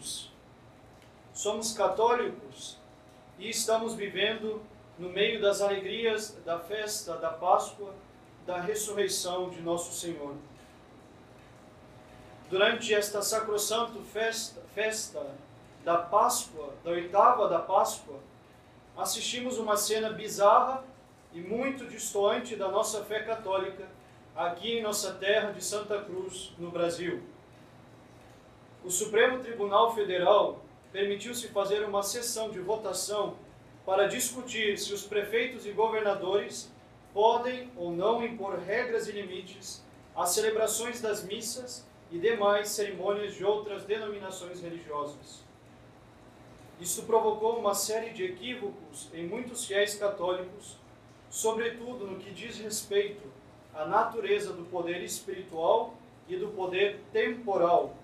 Amigos, somos católicos e estamos vivendo no meio das alegrias da festa da Páscoa, da ressurreição de nosso Senhor. Durante esta sacrosanto festa, festa da Páscoa, da oitava da Páscoa, assistimos uma cena bizarra e muito distante da nossa fé católica aqui em nossa terra de Santa Cruz, no Brasil. O Supremo Tribunal Federal permitiu-se fazer uma sessão de votação para discutir se os prefeitos e governadores podem ou não impor regras e limites às celebrações das missas e demais cerimônias de outras denominações religiosas. Isso provocou uma série de equívocos em muitos fiéis católicos, sobretudo no que diz respeito à natureza do poder espiritual e do poder temporal,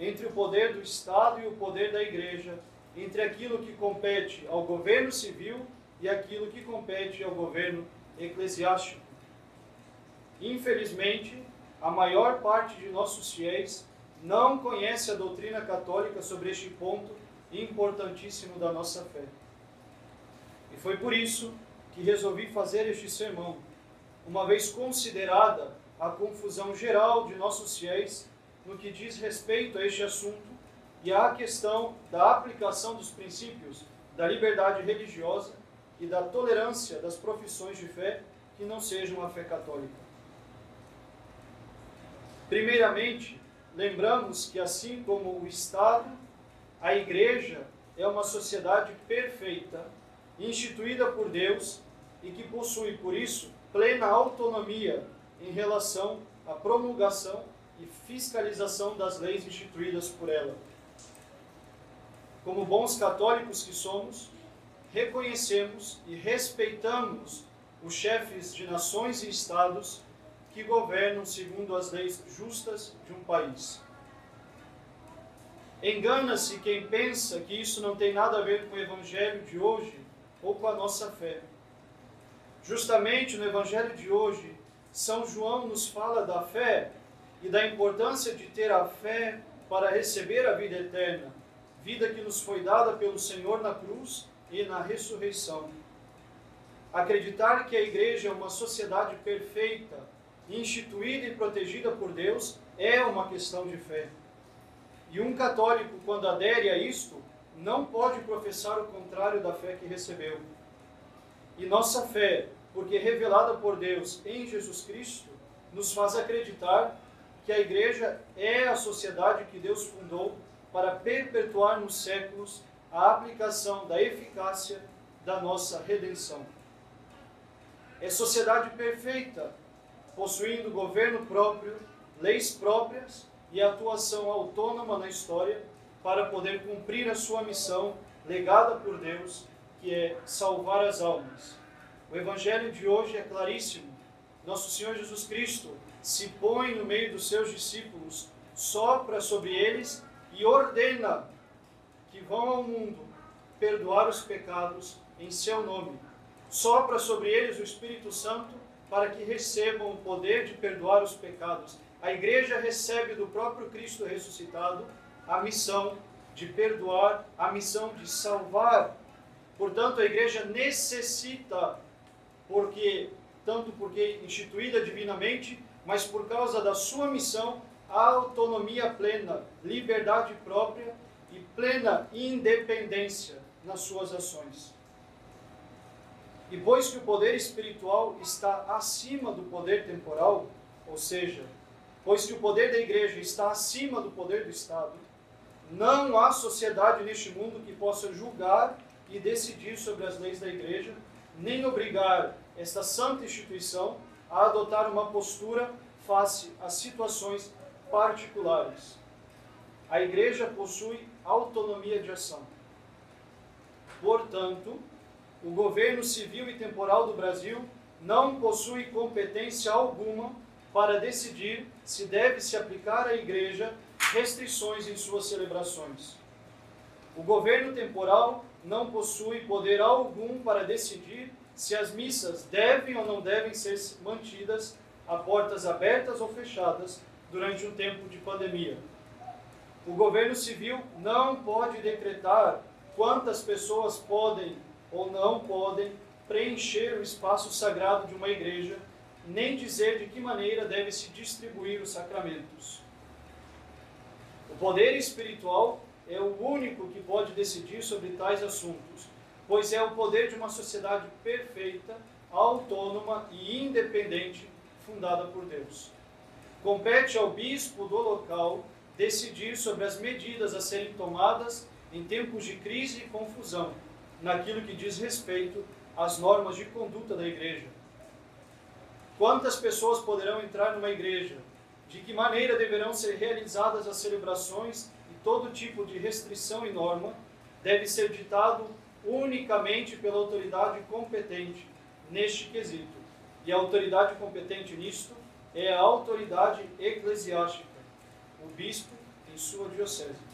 entre o poder do Estado e o poder da Igreja, entre aquilo que compete ao governo civil e aquilo que compete ao governo eclesiástico. Infelizmente, a maior parte de nossos fiéis não conhece a doutrina católica sobre este ponto importantíssimo da nossa fé. E foi por isso que resolvi fazer este sermão, uma vez considerada a confusão geral de nossos fiéis no que diz respeito a este assunto e à questão da aplicação dos princípios da liberdade religiosa e da tolerância das profissões de fé que não sejam a fé católica. Primeiramente, lembramos que assim como o Estado, a Igreja é uma sociedade perfeita, instituída por Deus e que possui, por isso, plena autonomia em relação à promulgação e fiscalização das leis instituídas por ela. Como bons católicos que somos, reconhecemos e respeitamos os chefes de nações e estados que governam segundo as leis justas de um país. Engana-se quem pensa que isso não tem nada a ver com o evangelho de hoje ou com a nossa fé. Justamente no evangelho de hoje, São João nos fala da fé e da importância de ter a fé para receber a vida eterna, vida que nos foi dada pelo Senhor na cruz e na ressurreição. Acreditar que a igreja é uma sociedade perfeita, instituída e protegida por Deus, é uma questão de fé. E um católico, quando adere a isto, não pode professar o contrário da fé que recebeu. E nossa fé, porque revelada por Deus em Jesus Cristo, nos faz acreditar que a igreja é a sociedade que Deus fundou para perpetuar nos séculos a aplicação da eficácia da nossa redenção. É sociedade perfeita, possuindo governo próprio, leis próprias e atuação autônoma na história para poder cumprir a sua missão legada por Deus, que é salvar as almas. O evangelho de hoje é claríssimo. Nosso Senhor Jesus Cristo se põe no meio dos seus discípulos, sopra sobre eles e ordena que vão ao mundo perdoar os pecados em seu nome. Sopra sobre eles o Espírito Santo para que recebam o poder de perdoar os pecados. A igreja recebe do próprio Cristo ressuscitado a missão de perdoar, a missão de salvar. Portanto, a igreja necessita, porque tanto porque instituída divinamente, mas por causa da sua missão, autonomia plena, liberdade própria e plena independência nas suas ações. E pois que o poder espiritual está acima do poder temporal, ou seja, pois que o poder da igreja está acima do poder do Estado, não há sociedade neste mundo que possa julgar e decidir sobre as leis da igreja, nem obrigar esta santa instituição a adotar uma postura face às situações particulares. A igreja possui autonomia de ação. Portanto, o governo civil e temporal do Brasil não possui competência alguma para decidir se deve se aplicar à igreja restrições em suas celebrações. O governo temporal não possui poder algum para decidir se as missas devem ou não devem ser mantidas a portas abertas ou fechadas, durante um tempo de pandemia. O governo civil não pode decretar quantas pessoas podem ou não podem preencher o espaço sagrado de uma igreja, nem dizer de que maneira deve se distribuir os sacramentos. O poder espiritual é o único que pode decidir sobre tais assuntos, pois é o poder de uma sociedade perfeita, autônoma e independente, fundada por Deus. Compete ao bispo do local decidir sobre as medidas a serem tomadas em tempos de crise e confusão, naquilo que diz respeito às normas de conduta da igreja. Quantas pessoas poderão entrar numa igreja? De que maneira deverão ser realizadas as celebrações e todo tipo de restrição e norma deve ser ditado unicamente pela autoridade competente neste quesito. E a autoridade competente nisto é a autoridade eclesiástica, o bispo em sua diocese.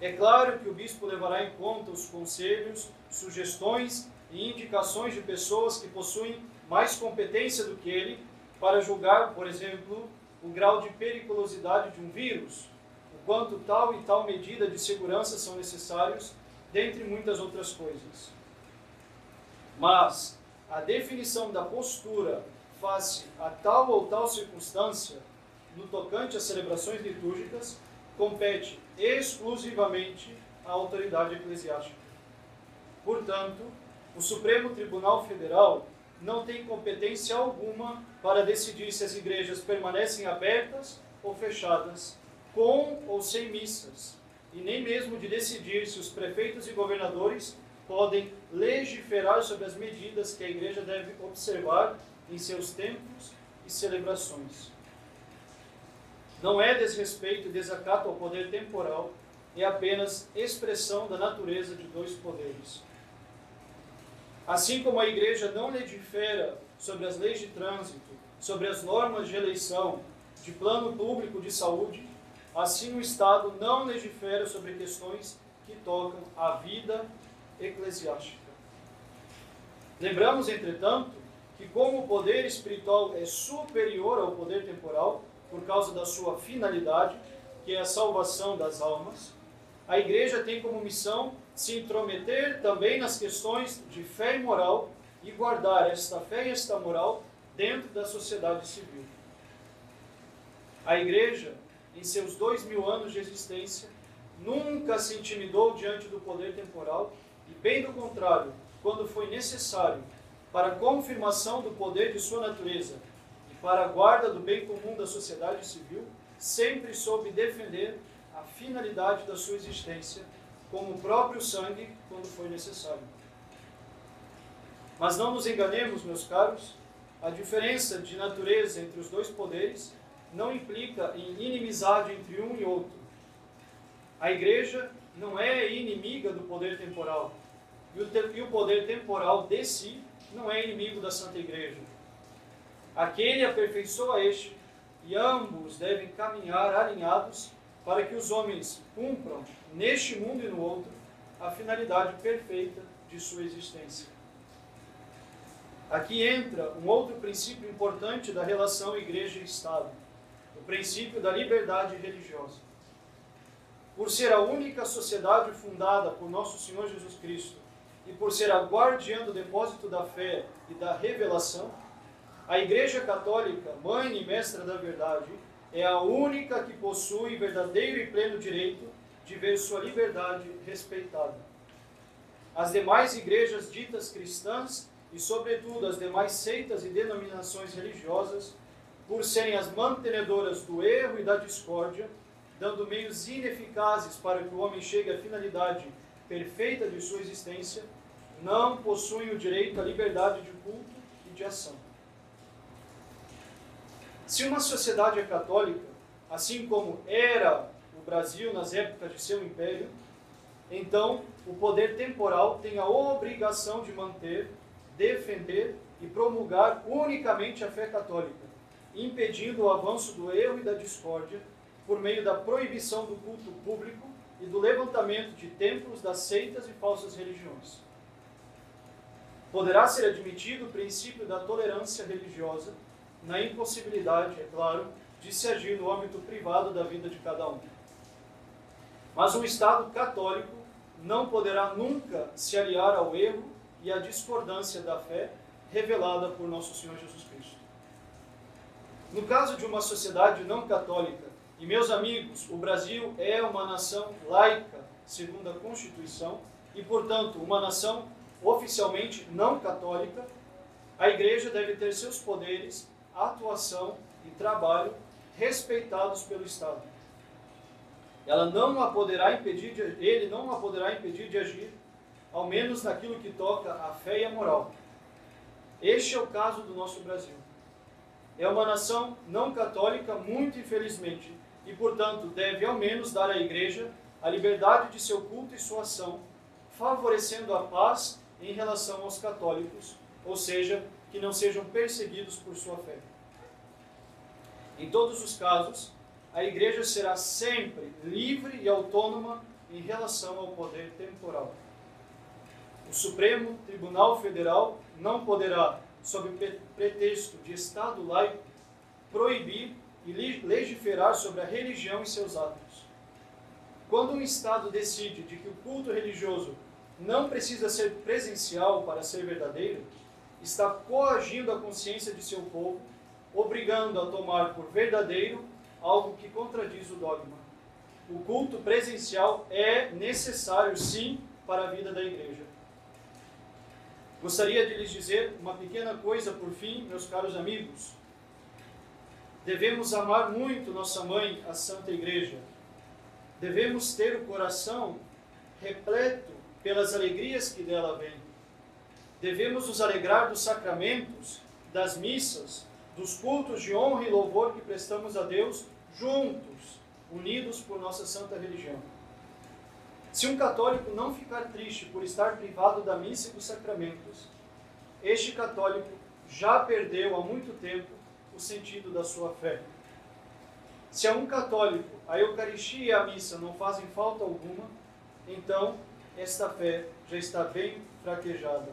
É claro que o bispo levará em conta os conselhos, sugestões e indicações de pessoas que possuem mais competência do que ele para julgar, por exemplo, o grau de periculosidade de um vírus, o quanto tal e tal medida de segurança são necessários, dentre muitas outras coisas. Mas a definição da postura face a tal ou tal circunstância, no tocante às celebrações litúrgicas, compete exclusivamente à autoridade eclesiástica. Portanto, o Supremo Tribunal Federal não tem competência alguma para decidir se as igrejas permanecem abertas ou fechadas, com ou sem missas, e nem mesmo de decidir se os prefeitos e governadores podem legiferar sobre as medidas que a igreja deve observar em seus templos e celebrações. Não é desrespeito e desacato ao poder temporal, é apenas expressão da natureza de dois poderes. Assim como a igreja não legifera sobre as leis de trânsito, sobre as normas de eleição, de plano público de saúde, assim o Estado não legifera sobre questões que tocam a vida eclesiástica. Lembramos, entretanto, que como o poder espiritual é superior ao poder temporal, por causa da sua finalidade, que é a salvação das almas, a igreja tem como missão se intrometer também nas questões de fé e moral e guardar esta fé e esta moral dentro da sociedade civil. A igreja, em seus dois mil anos de existência, nunca se intimidou diante do poder temporal e, bem do contrário, quando foi necessário para a confirmação do poder de sua natureza para a guarda do bem comum da sociedade civil, sempre soube defender a finalidade da sua existência, como o próprio sangue, quando foi necessário. Mas não nos enganemos, meus caros, a diferença de natureza entre os dois poderes não implica em inimizade entre um e outro. A igreja não é inimiga do poder temporal, e o poder temporal de si não é inimigo da Santa Igreja. Aquele aperfeiçoa este, e ambos devem caminhar alinhados para que os homens cumpram, neste mundo e no outro, a finalidade perfeita de sua existência. Aqui entra um outro princípio importante da relação igreja e Estado, o princípio da liberdade religiosa. Por ser a única sociedade fundada por nosso Senhor Jesus Cristo e por ser a guardiã do depósito da fé e da revelação, a Igreja Católica, mãe e mestra da verdade, é a única que possui verdadeiro e pleno direito de ver sua liberdade respeitada. As demais igrejas ditas cristãs e, sobretudo, as demais seitas e denominações religiosas, por serem as mantenedoras do erro e da discórdia, dando meios ineficazes para que o homem chegue à finalidade perfeita de sua existência, não possuem o direito à liberdade de culto e de ação. Se uma sociedade é católica, assim como era o Brasil nas épocas de seu império, então o poder temporal tem a obrigação de manter, defender e promulgar unicamente a fé católica, impedindo o avanço do erro e da discórdia por meio da proibição do culto público e do levantamento de templos das seitas e falsas religiões. Poderá ser admitido o princípio da tolerância religiosa na impossibilidade, é claro, de se agir no âmbito privado da vida de cada um. Mas um Estado católico não poderá nunca se aliar ao erro e à discordância da fé revelada por nosso Senhor Jesus Cristo. No caso de uma sociedade não católica, e meus amigos, o Brasil é uma nação laica, segundo a Constituição, e portanto uma nação oficialmente não católica, a Igreja deve ter seus poderes, atuação e trabalho respeitados pelo Estado. Ela não a poderá impedir de, ele não a poderá impedir de agir, ao menos naquilo que toca à fé e à moral. Este é o caso do nosso Brasil. É uma nação não católica, muito infelizmente, e portanto deve ao menos dar à Igreja a liberdade de seu culto e sua ação, favorecendo a paz em relação aos católicos, ou seja, que não sejam perseguidos por sua fé. Em todos os casos, a Igreja será sempre livre e autônoma em relação ao poder temporal. O Supremo Tribunal Federal não poderá, sob pretexto de Estado laico, proibir e legiferar sobre a religião e seus atos. Quando um Estado decide de que o culto religioso não precisa ser presencial para ser verdadeiro, está coagindo a consciência de seu povo, obrigando a tomar por verdadeiro algo que contradiz o dogma. O culto presencial é necessário, sim, para a vida da igreja. Gostaria de lhes dizer uma pequena coisa por fim, meus caros amigos. Devemos amar muito nossa mãe, a Santa Igreja. Devemos ter o coração repleto pelas alegrias que dela vêm. Devemos nos alegrar dos sacramentos, das missas, dos cultos de honra e louvor que prestamos a Deus juntos, unidos por nossa santa religião. Se um católico não ficar triste por estar privado da missa e dos sacramentos, este católico já perdeu há muito tempo o sentido da sua fé. Se a um católico a Eucaristia e a missa não fazem falta alguma, então esta fé já está bem fraquejada.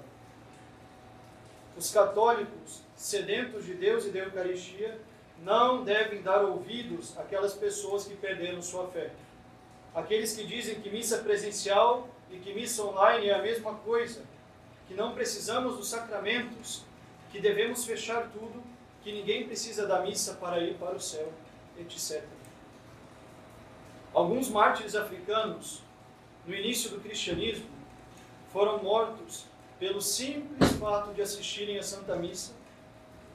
Os católicos, sedentos de Deus e da Eucaristia, não devem dar ouvidos àquelas pessoas que perderam sua fé. Aqueles que dizem que missa presencial e que missa online é a mesma coisa, que não precisamos dos sacramentos, que devemos fechar tudo, que ninguém precisa da missa para ir para o céu, etc. Alguns mártires africanos no início do cristianismo, foram mortos pelo simples fato de assistirem à Santa Missa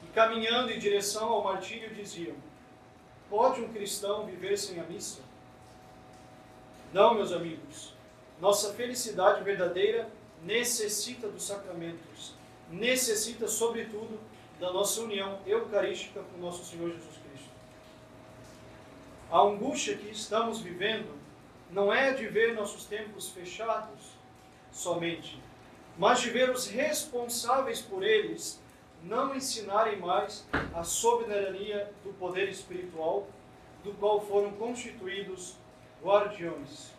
e caminhando em direção ao martírio diziam: Pode um cristão viver sem a missa? Não, meus amigos. Nossa felicidade verdadeira necessita dos sacramentos, necessita, sobretudo, da nossa união eucarística com nosso Senhor Jesus Cristo. A angústia que estamos vivendo não é de ver nossos templos fechados somente, mas de ver os responsáveis por eles não ensinarem mais a soberania do poder espiritual do qual foram constituídos guardiões.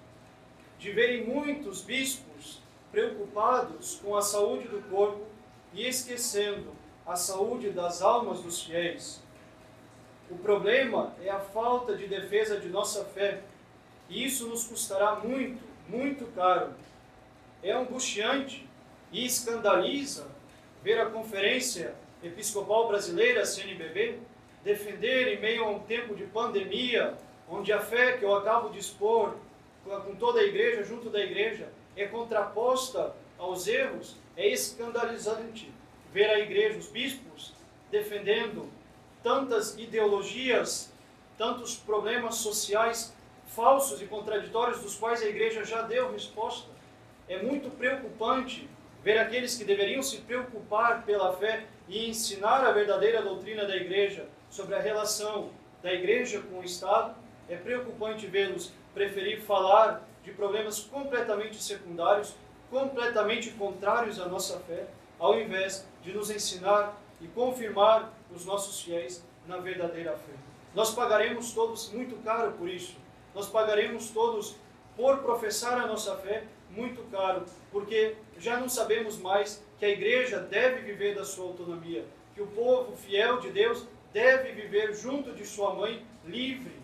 De verem muitos bispos preocupados com a saúde do corpo e esquecendo a saúde das almas dos fiéis. O problema é a falta de defesa de nossa fé e isso nos custará muito, muito caro. É angustiante e escandaliza ver a Conferência Episcopal Brasileira, CNBB, defender em meio a um tempo de pandemia, onde a fé que eu acabo de expor com toda a igreja, junto da igreja, é contraposta aos erros, é escandalizante ver a igreja, os bispos, defendendo tantas ideologias, tantos problemas sociais falsos e contraditórios dos quais a igreja já deu resposta. É muito preocupante ver aqueles que deveriam se preocupar pela fé e ensinar a verdadeira doutrina da igreja sobre a relação da igreja com o Estado. É preocupante vê-los preferir falar de problemas completamente secundários, completamente contrários à nossa fé, ao invés de nos ensinar e confirmar os nossos fiéis na verdadeira fé. Nós pagaremos todos muito caro por isso nós pagaremos todos por professar a nossa fé muito caro, porque já não sabemos mais que a igreja deve viver da sua autonomia, que o povo fiel de Deus deve viver junto de sua mãe livre.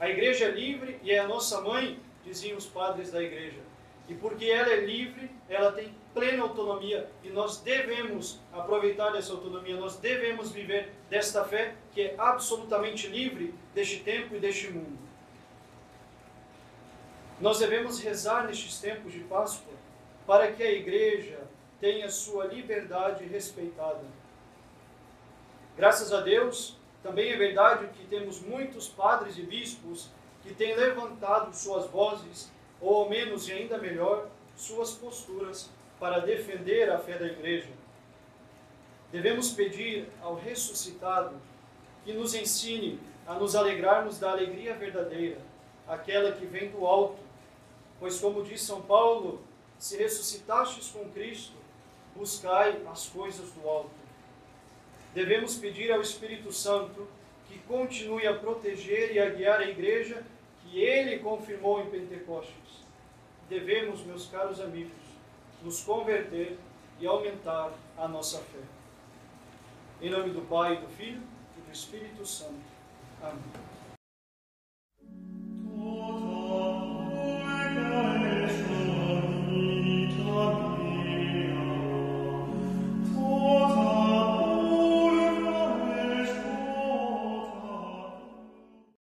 A igreja é livre e é a nossa mãe, diziam os padres da igreja. E porque ela é livre, ela tem plena autonomia e nós devemos aproveitar essa autonomia, nós devemos viver desta fé que é absolutamente livre deste tempo e deste mundo. Nós devemos rezar nestes tempos de Páscoa para que a igreja tenha sua liberdade respeitada. Graças a Deus, também é verdade que temos muitos padres e bispos que têm levantado suas vozes, ou ao menos e ainda melhor, suas posturas para defender a fé da igreja. Devemos pedir ao ressuscitado que nos ensine a nos alegrarmos da alegria verdadeira, aquela que vem do alto. Pois, como diz São Paulo, se ressuscitastes com Cristo, buscai as coisas do alto. Devemos pedir ao Espírito Santo que continue a proteger e a guiar a igreja que ele confirmou em Pentecostes. Devemos, meus caros amigos, nos converter e aumentar a nossa fé. Em nome do Pai, do Filho e do Espírito Santo. Amém.